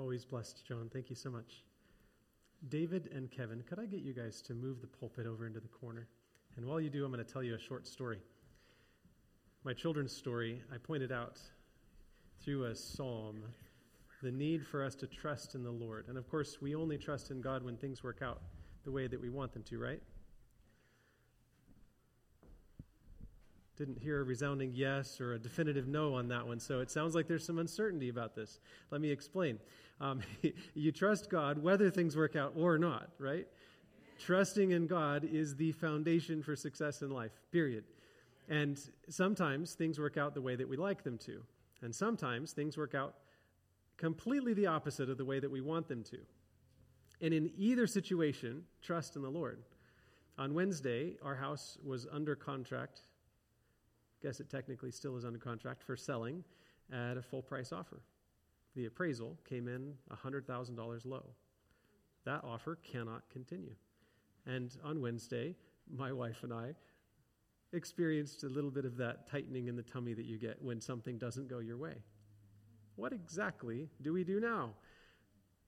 Always blessed, John. Thank you so much. David and Kevin, could I get you guys to move the pulpit over into the corner? And while you do, I'm going to tell you a short story. My children's story, I pointed out through a psalm the need for us to trust in the Lord. And of course, we only trust in God when things work out the way that we want them to, right? Didn't hear a resounding yes or a definitive no on that one, so it sounds like there's some uncertainty about this. Let me explain. Um, you trust God whether things work out or not, right? Trusting in God is the foundation for success in life, period. And sometimes things work out the way that we like them to, and sometimes things work out completely the opposite of the way that we want them to. And in either situation, trust in the Lord. On Wednesday, our house was under contract guess it technically still is under contract for selling at a full price offer. The appraisal came in $100,000 low. That offer cannot continue. And on Wednesday, my wife and I experienced a little bit of that tightening in the tummy that you get when something doesn't go your way. What exactly do we do now?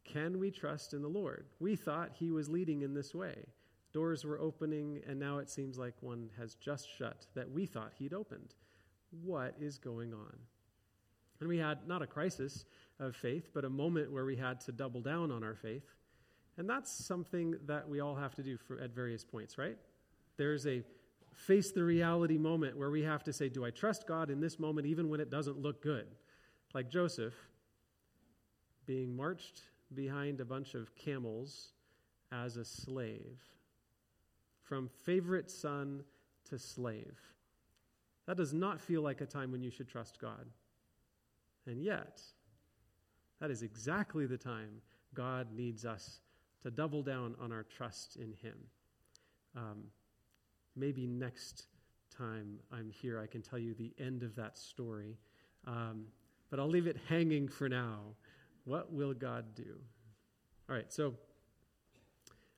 Can we trust in the Lord? We thought He was leading in this way. Doors were opening, and now it seems like one has just shut that we thought he'd opened. What is going on? And we had not a crisis of faith, but a moment where we had to double down on our faith. And that's something that we all have to do for, at various points, right? There's a face the reality moment where we have to say, Do I trust God in this moment, even when it doesn't look good? Like Joseph being marched behind a bunch of camels as a slave from favorite son to slave. That does not feel like a time when you should trust God. And yet, that is exactly the time God needs us to double down on our trust in Him. Um, maybe next time I'm here, I can tell you the end of that story. Um, but I'll leave it hanging for now. What will God do? All right, so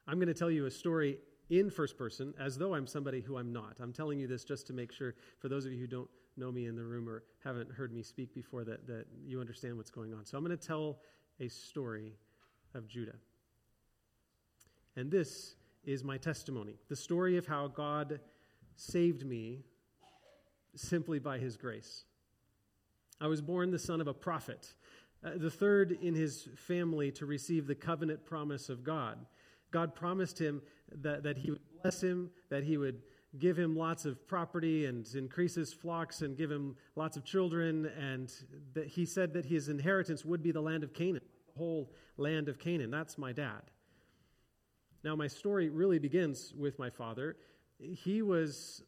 I'm going to tell you a story in first person as though I'm somebody who I'm not. I'm telling you this just to make sure, for those of you who don't know me in the room or haven't heard me speak before, that, that you understand what's going on. So I'm going to tell a story of Judah. And this is my testimony the story of how God saved me simply by his grace. I was born the son of a prophet, uh, the third in his family to receive the covenant promise of God. God promised him that, that he would bless him, that he would give him lots of property and increase his flocks and give him lots of children. And that he said that his inheritance would be the land of Canaan, the whole land of Canaan. That's my dad. Now, my story really begins with my father. He was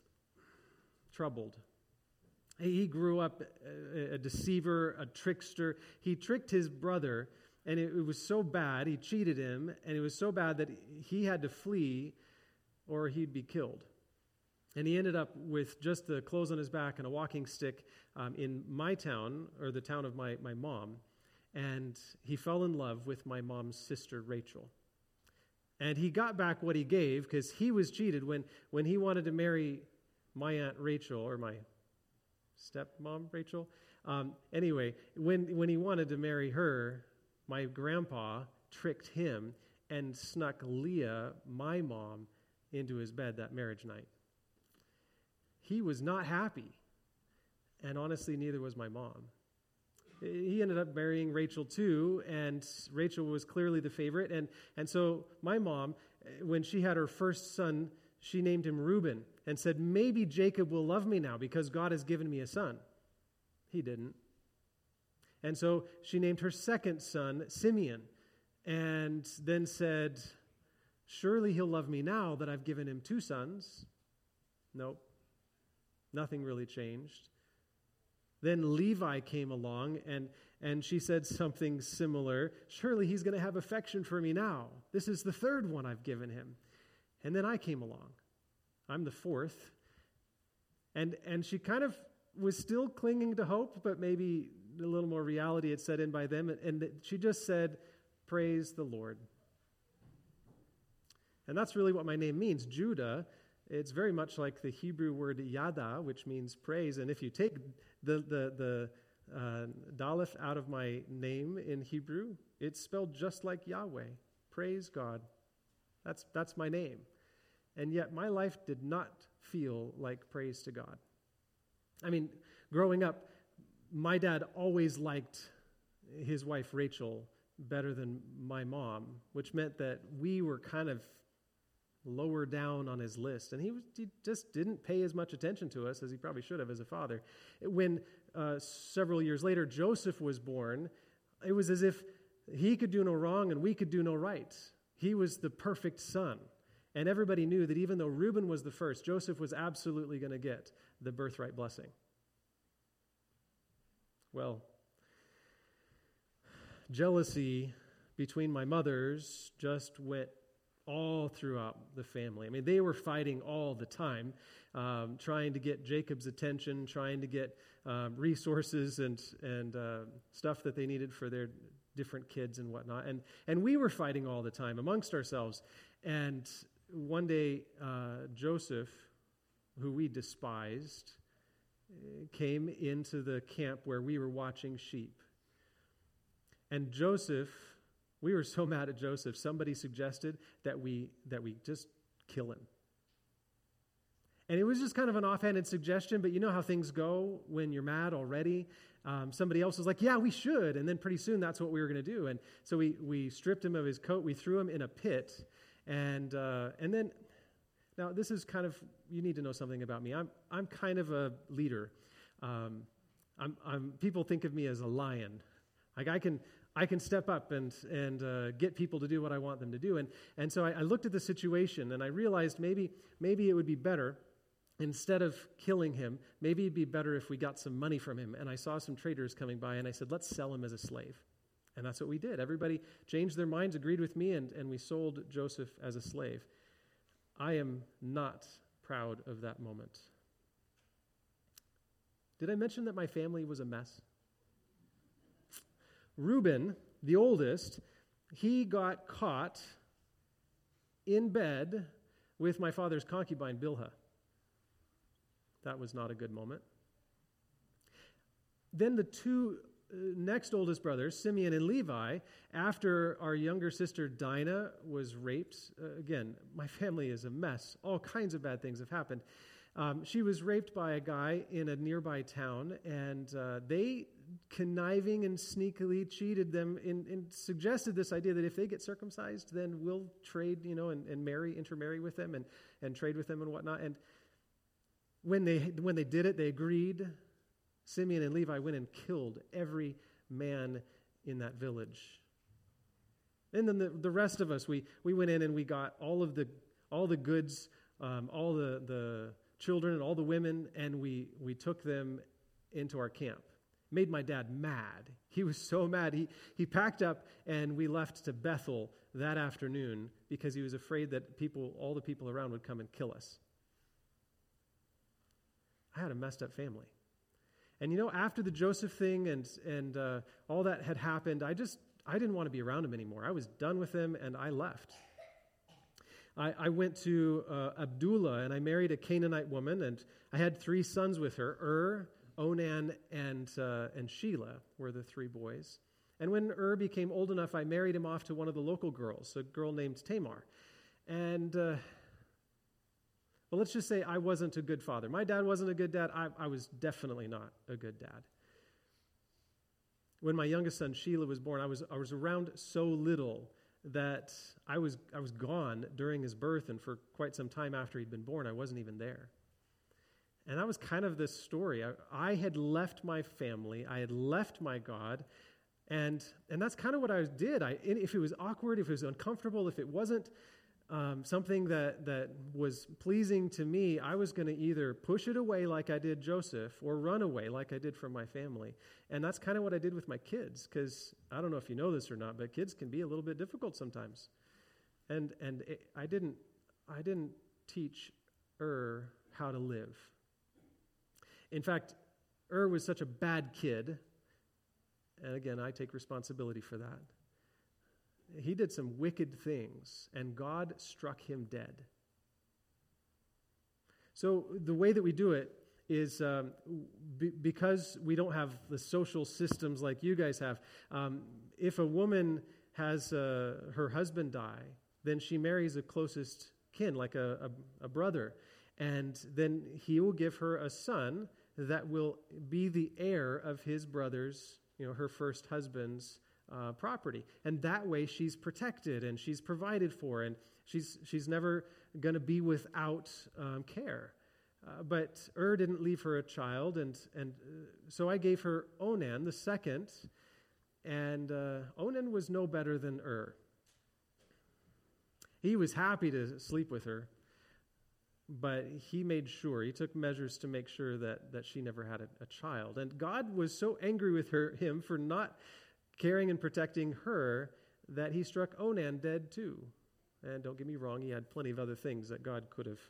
troubled. He grew up a deceiver, a trickster. He tricked his brother and it, was so bad, he cheated him, and it was so bad that he had to flee or he'd be killed. And he ended up with just the clothes on his back and a walking stick um, in my town, or the town of my, my mom. And he fell in love with my mom's sister, Rachel. And he got back what he gave because he was cheated when, when he wanted to marry my Aunt Rachel, or my stepmom, Rachel. Um, anyway, when, when he wanted to marry her, my grandpa tricked him and snuck Leah, my mom, into his bed that marriage night. He was not happy. And honestly, neither was my mom. He ended up marrying Rachel too, and Rachel was clearly the favorite. And, and so my mom, when she had her first son, she named him Reuben and said, Maybe Jacob will love me now because God has given me a son. He didn't. And so she named her second son Simeon and then said, Surely he'll love me now that I've given him two sons. Nope. Nothing really changed. Then Levi came along and, and she said something similar. Surely he's going to have affection for me now. This is the third one I've given him. And then I came along. I'm the fourth. And, and she kind of was still clinging to hope, but maybe a little more reality had set in by them. And she just said, Praise the Lord. And that's really what my name means. Judah, it's very much like the Hebrew word yada, which means praise. And if you take the, the, the Uh, out of my name in Hebrew, it's spelled just like Yahweh. Praise God. That's, that's my name. And yet my life did not feel like praise to God. I mean, growing up, my dad always liked his wife Rachel better than my mom, which meant that we were kind of lower down on his list. And he, was, he just didn't pay as much attention to us as he probably should have as a father. When uh, several years later Joseph was born, it was as if he could do no wrong and we could do no right. He was the perfect son. And everybody knew that even though Reuben was the first, Joseph was absolutely going to get the birthright blessing. Well, jealousy between my mothers just went all throughout the family. I mean, they were fighting all the time, um, trying to get Jacob's attention, trying to get um, resources and, and uh, stuff that they needed for their different kids and whatnot. And, and we were fighting all the time amongst ourselves. And one day, uh, Joseph, who we despised, came into the camp where we were watching sheep. And Joseph, we were so mad at Joseph, somebody suggested that we, that we just kill him. And it was just kind of an offhanded suggestion, but you know how things go when you're mad already. Um, somebody else was like, Yeah, we should. And then pretty soon that's what we were going to do. And so we, we stripped him of his coat, we threw him in a pit. And, uh, and then, now this is kind of, you need to know something about me. I'm, I'm kind of a leader. Um, I'm, I'm, people think of me as a lion. Like I can, I can step up and, and uh, get people to do what I want them to do. And, and so I, I, looked at the situation and I realized maybe, maybe it would be better, instead of killing him, maybe it'd be better if we got some money from him. And I saw some traders coming by and I said, let's sell him as a slave. And that's what we did. Everybody changed their minds, agreed with me, and, and we sold Joseph as a slave. I am not proud of that moment. Did I mention that my family was a mess? Reuben, the oldest, he got caught in bed with my father's concubine, Bilhah. That was not a good moment. Then the two next oldest brothers, Simeon and Levi, after our younger sister Dinah was raped, uh, again, my family is a mess. All kinds of bad things have happened. Um, she was raped by a guy in a nearby town, and uh, they conniving and sneakily cheated them and, and, suggested this idea that if they get circumcised, then we'll trade, you know, and, and marry, intermarry with them and, and trade with them and whatnot. And when they, when they did it, they agreed. Simeon and Levi went and killed every man in that village. And then the, the rest of us, we, we went in and we got all of the, all the goods, um, all the, the children and all the women, and we, we took them into our camp made my dad mad. He was so mad. He, he packed up and we left to Bethel that afternoon because he was afraid that people, all the people around would come and kill us. I had a messed up family. And you know, after the Joseph thing and, and uh, all that had happened, I just, I didn't want to be around him anymore. I was done with him and I left. I, I went to uh, Adullam and I married a Canaanite woman and I had three sons with her Ur, Onan and, uh, and Shelah were the three boys. And when Ur became old enough, I married him off to one of the local girls, a girl named Tamar. And, uh, well, let's just say I wasn't a good father. My dad wasn't a good dad. I, I was definitely not a good dad. When my youngest son, Shelah, was born, I was, I was around so little that I was, I was gone during his birth, and for quite some time after he'd been born, I wasn't even there. And that was kind of this story. I, I, had left my family, I had left my God, and, and that's kind of what I did. I, if it was awkward, if it was uncomfortable, if it wasn't um, something that, that was pleasing to me, I was going to either push it away like I did Joseph or run away like I did from my family. And that's kind of what I did with my kids, because I don't know if you know this or not, but kids can be a little bit difficult sometimes. And, and it, I, didn't, I didn't teach Er how to live. In fact, Er was such a bad kid, and again, I take responsibility for that. He did some wicked things, and God struck him dead. So, the way that we do it is um, because we don't have the social systems like you guys have. Um, if a woman has uh, her husband die, then she marries a closest kin, like a, a, a brother, and then he will give her a son that will be the heir of his brother's, you know, her first husband's uh, property. And that way she's protected and she's provided for and she's, she's never going to be without um, care. Uh, but Ur didn't leave her a child, and, and uh, so I gave her Onan, the second, and uh, Onan was no better than Ur. He was happy to sleep with her, but he made sure, he took measures to make sure that, that she never had a, a child. And God was so angry with her, him for not caring and protecting her that he struck Onan dead too. And don't get me wrong, he had plenty of other things that God could have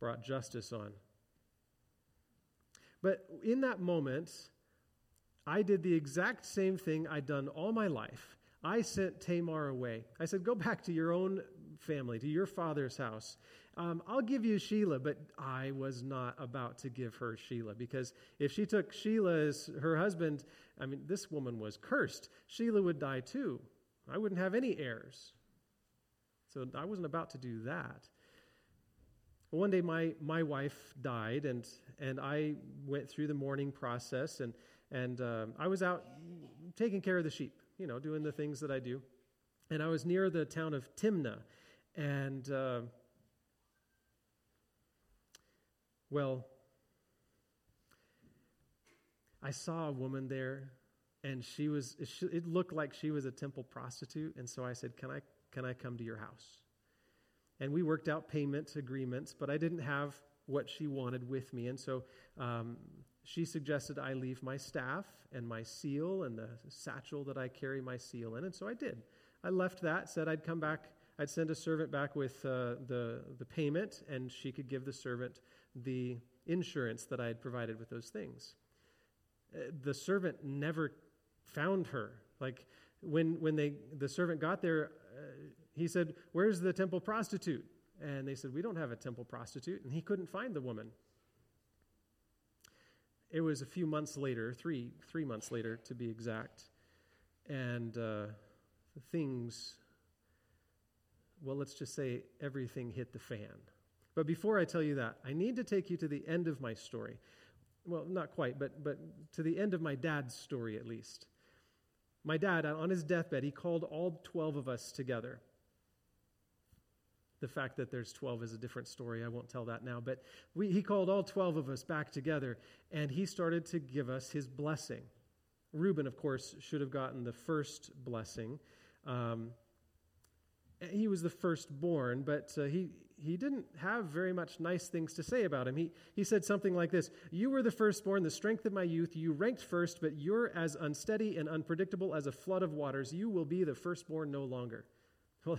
brought justice on. But in that moment, I did the exact same thing I'd done all my life. I sent Tamar away. I said, Go back to your own family, to your father's house. Um, I'll give you Shelah, but I was not about to give her Shelah because if she took Shelah as her husband, I mean, this woman was cursed. Shelah would die too. I wouldn't have any heirs. So I wasn't about to do that. One day, my, my wife died, and, and I went through the mourning process, and, and uh, I was out taking care of the sheep, you know, doing the things that I do. And I was near the town of Timnah, and uh, well, I saw a woman there, and she was, it looked like she was a temple prostitute. And so I said, Can I, can I come to your house? And we worked out payment agreements, but I didn't have what she wanted with me. And so um, she suggested I leave my staff and my seal and the satchel that I carry my seal in. And so I did. I left that, said I'd come back, I'd send a servant back with uh, the, the payment, and she could give the servant the insurance that I had provided with those things. Uh, the servant never found her. Like when, when they, the servant got there, uh, he said, Where's the temple prostitute? And they said, We don't have a temple prostitute. And he couldn't find the woman. It was a few months later, three, three months later to be exact. And uh, things, well, let's just say everything hit the fan. But before I tell you that, I need to take you to the end of my story well, not quite, but, but to the end of my dad's story at least. My dad, on his deathbed, he called all 12 of us together. The fact that there's 12 is a different story. I won't tell that now. But we, he called all 12 of us back together, and he started to give us his blessing. Reuben, of course, should have gotten the first blessing. Um, he was the firstborn, but uh, he, he didn't have very much nice things to say about him. He, he said something like this You were the firstborn, the strength of my youth. You ranked first, but you're as unsteady and unpredictable as a flood of waters. You will be the firstborn no longer. Well,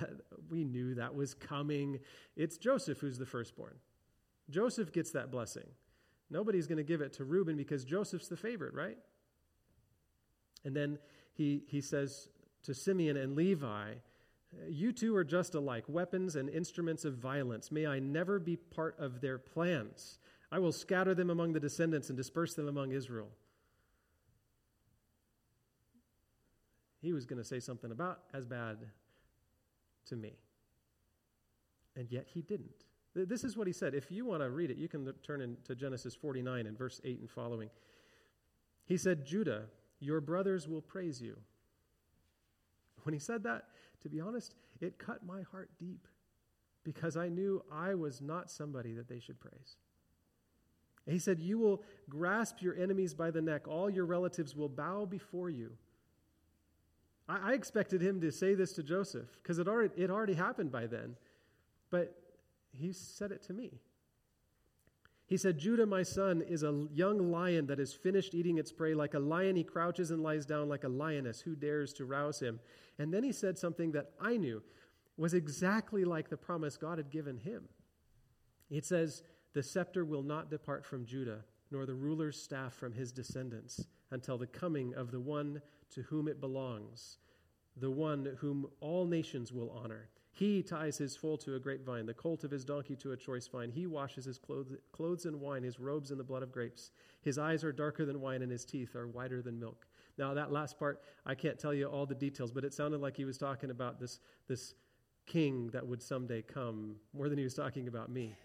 we knew that was coming. It's Joseph who's the firstborn. Joseph gets that blessing. Nobody's going to give it to Reuben because Joseph's the favorite, right? And then he, he says to Simeon and Levi, you two are just alike, weapons and instruments of violence. May I never be part of their plans. I will scatter them among the descendants and disperse them among Israel. He was going to say something about as bad to me. And yet he didn't. This is what he said. If you want to read it, you can turn into Genesis 49 and verse 8 and following. He said, Judah, your brothers will praise you. When he said that, to be honest, it cut my heart deep because I knew I was not somebody that they should praise. he said, You will grasp your enemies by the neck, all your relatives will bow before you. I, I expected him to say this to Joseph because it already, it already happened by then, but he said it to me. He said, Judah, my son, is a young lion that has finished eating its prey. Like a lion, he crouches and lies down like a lioness. Who dares to rouse him? And then he said something that I knew was exactly like the promise God had given him. It says, The scepter will not depart from Judah, nor the ruler's staff from his descendants, until the coming of the one to whom it belongs, the one whom all nations will honor. He ties his foal to a grapevine, the colt of his donkey to a choice vine. He washes his clothes, clothes in wine, his robes in the blood of grapes. His eyes are darker than wine, and his teeth are whiter than milk. Now, that last part, I can't tell you all the details, but it sounded like he was talking about this, this king that would someday come more than he was talking about me.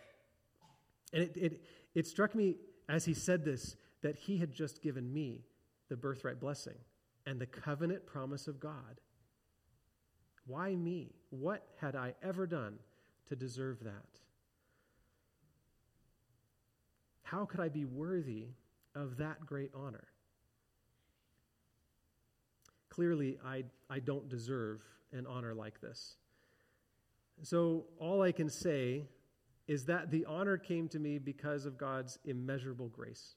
And it, it, it struck me as he said this that he had just given me the birthright blessing and the covenant promise of God. Why me? What had I ever done to deserve that? How could I be worthy of that great honor? Clearly, I, I don't deserve an honor like this. So, all I can say is that the honor came to me because of God's immeasurable grace.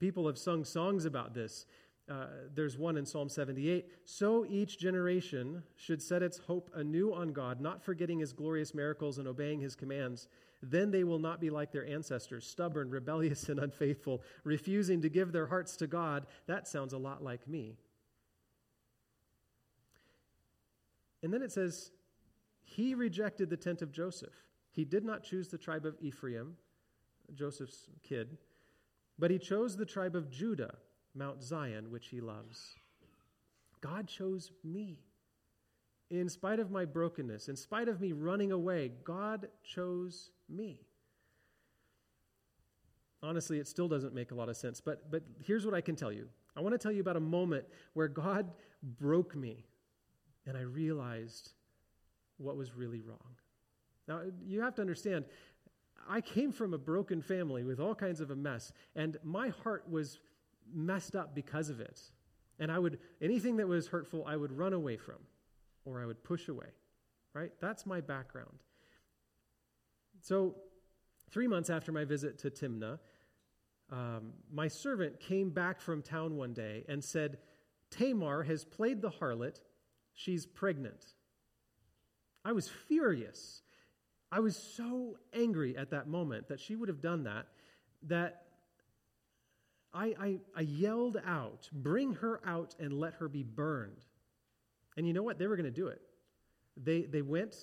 People have sung songs about this. Uh, there's one in Psalm 78. So each generation should set its hope anew on God, not forgetting his glorious miracles and obeying his commands. Then they will not be like their ancestors, stubborn, rebellious, and unfaithful, refusing to give their hearts to God. That sounds a lot like me. And then it says, He rejected the tent of Joseph. He did not choose the tribe of Ephraim, Joseph's kid, but he chose the tribe of Judah Mount Zion, which he loves. God chose me. In spite of my brokenness, in spite of me running away, God chose me. Honestly, it still doesn't make a lot of sense, but, but here's what I can tell you. I want to tell you about a moment where God broke me and I realized what was really wrong. Now, you have to understand, I came from a broken family with all kinds of a mess, and my heart was messed up because of it. And I would, anything that was hurtful, I would run away from or I would push away, right? That's my background. So, three months after my visit to Timnah, um, my servant came back from town one day and said, Tamar has played the harlot. She's pregnant. I was furious. I was so angry at that moment that she would have done that, that I, I, I yelled out, Bring her out and let her be burned. And you know what? They were going to do it. They, they went,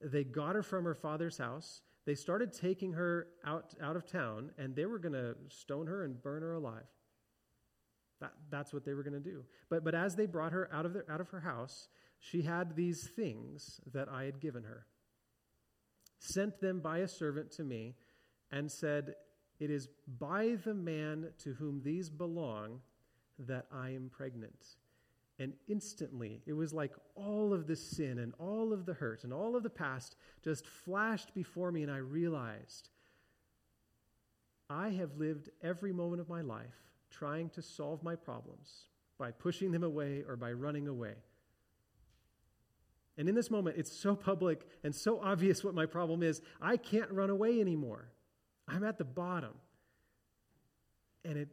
they got her from her father's house, they started taking her out, out of town, and they were going to stone her and burn her alive. That, that's what they were going to do. But, but as they brought her out of, the, out of her house, she had these things that I had given her, sent them by a servant to me, and said, it is by the man to whom these belong that I am pregnant. And instantly, it was like all of the sin and all of the hurt and all of the past just flashed before me, and I realized I have lived every moment of my life trying to solve my problems by pushing them away or by running away. And in this moment, it's so public and so obvious what my problem is, I can't run away anymore. I'm at the bottom. And, it,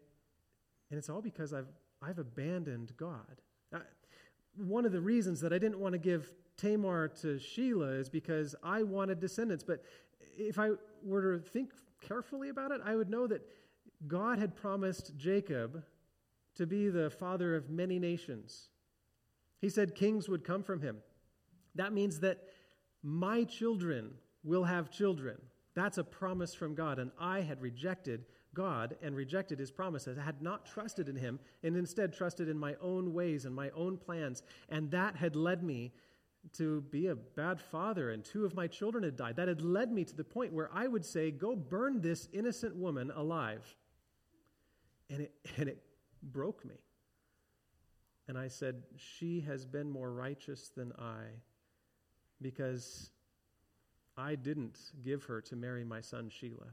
and it's all because I've, I've abandoned God. I, one of the reasons that I didn't want to give Tamar to Shelah is because I wanted descendants. But if I were to think carefully about it, I would know that God had promised Jacob to be the father of many nations. He said kings would come from him. That means that my children will have children. That's a promise from God, and I had rejected God and rejected his promises. I had not trusted in him and instead trusted in my own ways and my own plans. And that had led me to be a bad father, and two of my children had died. That had led me to the point where I would say, Go burn this innocent woman alive. And it, and it broke me. And I said, She has been more righteous than I because I didn't give her to marry my son Shelah.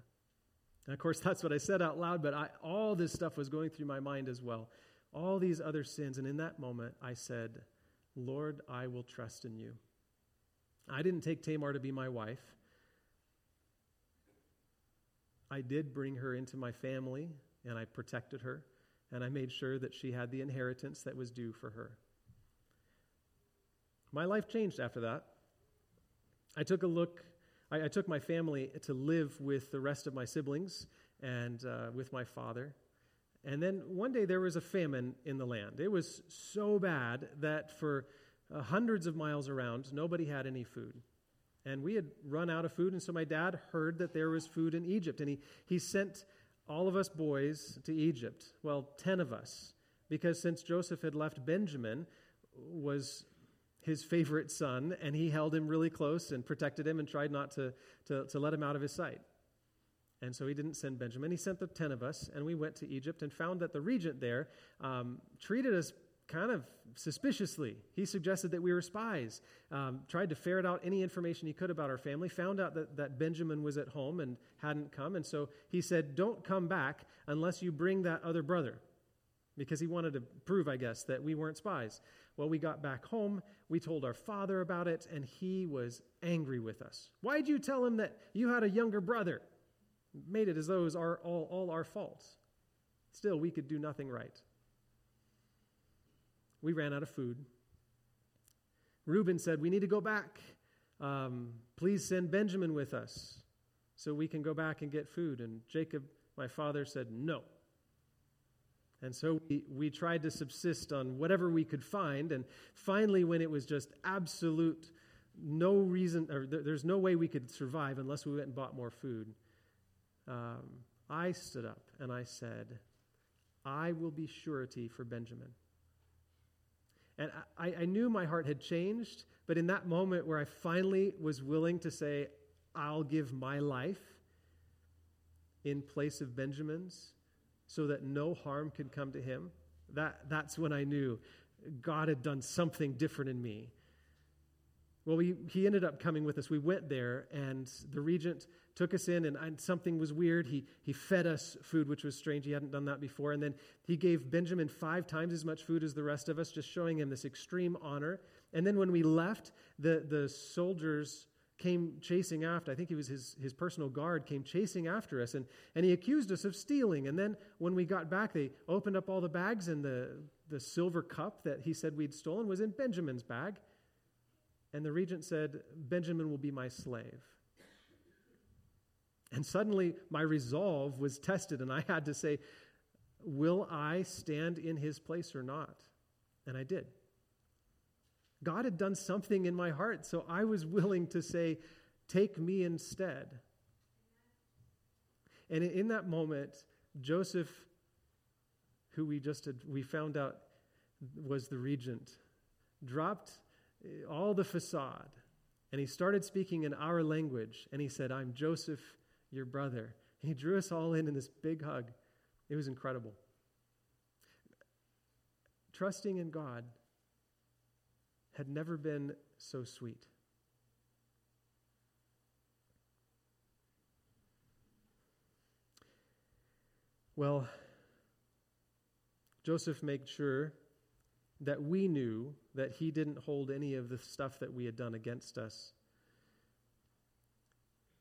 And of course, that's what I said out loud, but I, all this stuff was going through my mind as well. All these other sins. And in that moment, I said, Lord, I will trust in you. I didn't take Tamar to be my wife. I did bring her into my family, and I protected her, and I made sure that she had the inheritance that was due for her. My life changed after that. I took a look, I, I took my family to live with the rest of my siblings and uh, with my father. And then one day there was a famine in the land. It was so bad that for uh, hundreds of miles around. Nobody had any food. And we had run out of food, and so my dad heard that there was food in Egypt, and he, he sent all of us boys to Egypt. Well, 10 of us, because since Joseph had left, Benjamin was his favorite son, and he held him really close and protected him and tried not to, to, to let him out of his sight. And so he didn't send Benjamin. He sent the 10 of us, and we went to Egypt and found that the regent there um, treated us kind of suspiciously. He suggested that we were spies, um, tried to ferret out any information he could about our family, found out that, that Benjamin was at home and hadn't come. And so he said, Don't come back unless you bring that other brother. Because he wanted to prove, I guess, that we weren't spies. Well, we got back home. We told our father about it, and he was angry with us. Why'd you tell him that you had a younger brother? Made it as though it was our, all, all our fault. Still, we could do nothing right we ran out of food. Reuben said, We need to go back. Um, please send Benjamin with us so we can go back and get food. And Jacob, my father, said, No. And so we, we tried to subsist on whatever we could find. And finally, when it was just absolute no reason, or th- there's no way we could survive unless we went and bought more food, um, I stood up and I said, I will be surety for Benjamin. And I, I knew my heart had changed, but in that moment where I finally was willing to say, I'll give my life in place of Benjamin's so that no harm could come to him, that, that's when I knew God had done something different in me. Well, we, he ended up coming with us. We went there, and the regent took us in, and, and, something was weird. He, he fed us food, which was strange. He hadn't done that before. And then he gave Benjamin five times as much food as the rest of us, just showing him this extreme honor. And then when we left, the, the soldiers came chasing after. I think he was his, his personal guard, came chasing after us, and, and he accused us of stealing. And then when we got back, they opened up all the bags, and the, the silver cup that he said we'd stolen was in Benjamin's bag. And the regent said, Benjamin will be my slave. And suddenly my resolve was tested, and I had to say, Will I stand in his place or not? And I did. God had done something in my heart, so I was willing to say, Take me instead. And in that moment, Joseph, who we just had, we found out was the regent, dropped all the facade. And he started speaking in our language. And he said, I'm Joseph, your brother. He drew us all in in this big hug. It was incredible. Trusting in God had never been so sweet. Well, Joseph made sure that we knew that he didn't hold any of the stuff that we had done against us.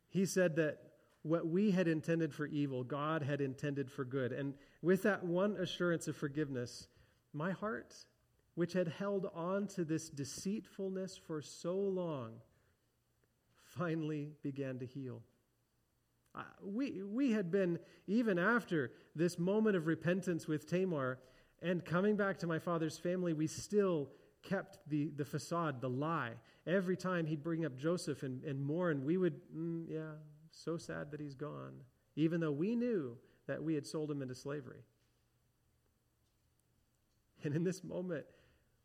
He said that what we had intended for evil, God had intended for good. And with that one assurance of forgiveness, my heart, which had held on to this deceitfulness for so long, finally began to heal. Uh, we, we had been, even after this moment of repentance with Tamar, and coming back to my father's family, we still kept the, the facade, the lie. Every time he'd bring up Joseph and, and mourn, we would, mm, yeah, so sad that he's gone, even though we knew that we had sold him into slavery. And in this moment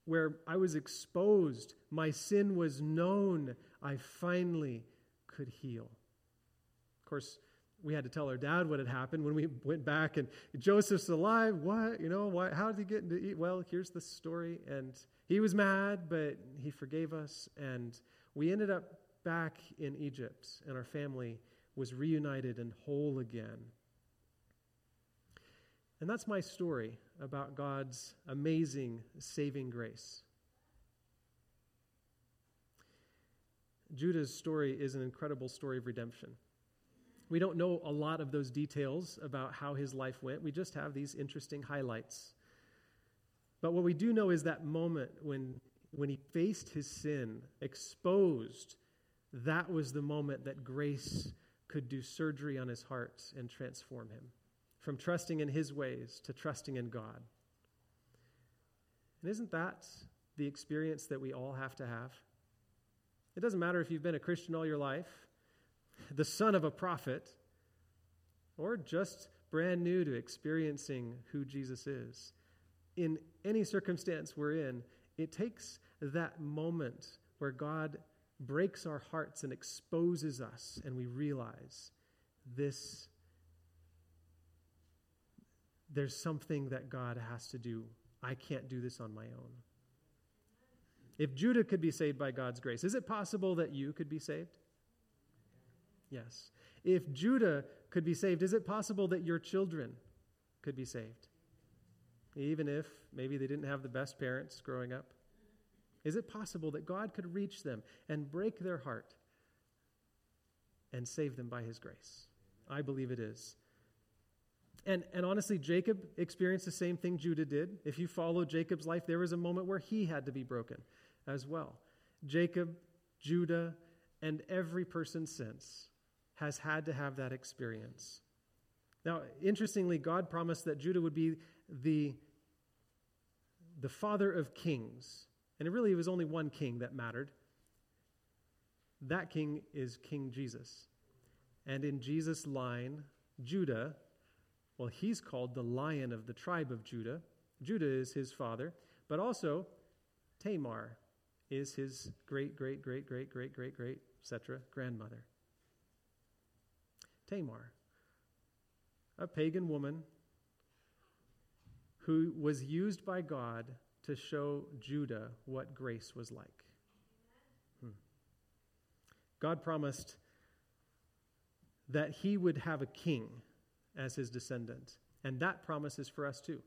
where I was exposed, my sin was known, I finally could heal. Of course, we had to tell our dad what had happened when we went back and Joseph's alive. What? You know, why, how did he get into eat? Well, here's the story. And he was mad, but he forgave us. And we ended up back in Egypt, and our family was reunited and whole again. And that's my story about God's amazing saving grace. Judah's story is an incredible story of redemption. We don't know a lot of those details about how his life went. We just have these interesting highlights. But what we do know is that moment when, when he faced his sin, exposed, that was the moment that grace could do surgery on his heart and transform him from trusting in his ways to trusting in God. And isn't that the experience that we all have to have? It doesn't matter if you've been a Christian all your life, the son of a prophet, or just brand new to experiencing who Jesus is. In any circumstance we're in, it takes that moment where God breaks our hearts and exposes us, and we realize this. There's something that God has to do. I can't do this on my own. If Judah could be saved by God's grace, is it possible that you could be saved? Yes. If Judah could be saved, is it possible that your children could be saved? Even if maybe they didn't have the best parents growing up? Is it possible that God could reach them and break their heart and save them by his grace? I believe it is. And, and honestly, Jacob experienced the same thing Judah did. If you follow Jacob's life, there was a moment where he had to be broken as well. Jacob, Judah, and every person since has had to have that experience. Now, interestingly, God promised that Judah would be the, the father of kings. And it really was only one king that mattered. That king is King Jesus. And in Jesus' line, Judah, well, he's called the lion of the tribe of Judah. Judah is his father, but also Tamar is his great, great, great, great, great, great, great, etc. grandmother. Tamar, a pagan woman who was used by God to show Judah what grace was like. Hmm. God promised that he would have a king as his descendant, and that promise is for us too.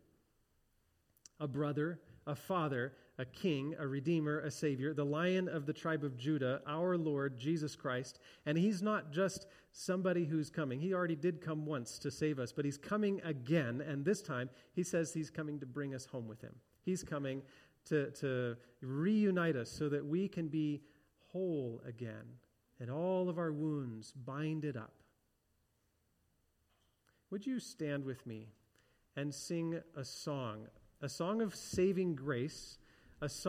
A brother, a father, a king, a redeemer, a savior, the lion of the tribe of Judah, our Lord Jesus Christ. And he's not just somebody who's coming. He already did come once to save us, but he's coming again. And this time, he says he's coming to bring us home with him. He's coming to, to reunite us so that we can be whole again and all of our wounds binded up. Would you stand with me and sing a song, a song of saving grace, a song?